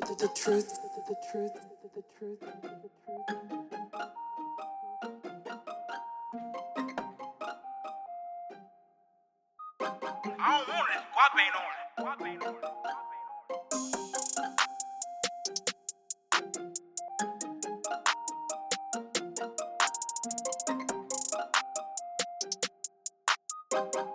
the truth, the truth, the truth, the truth. I don't want it. On it.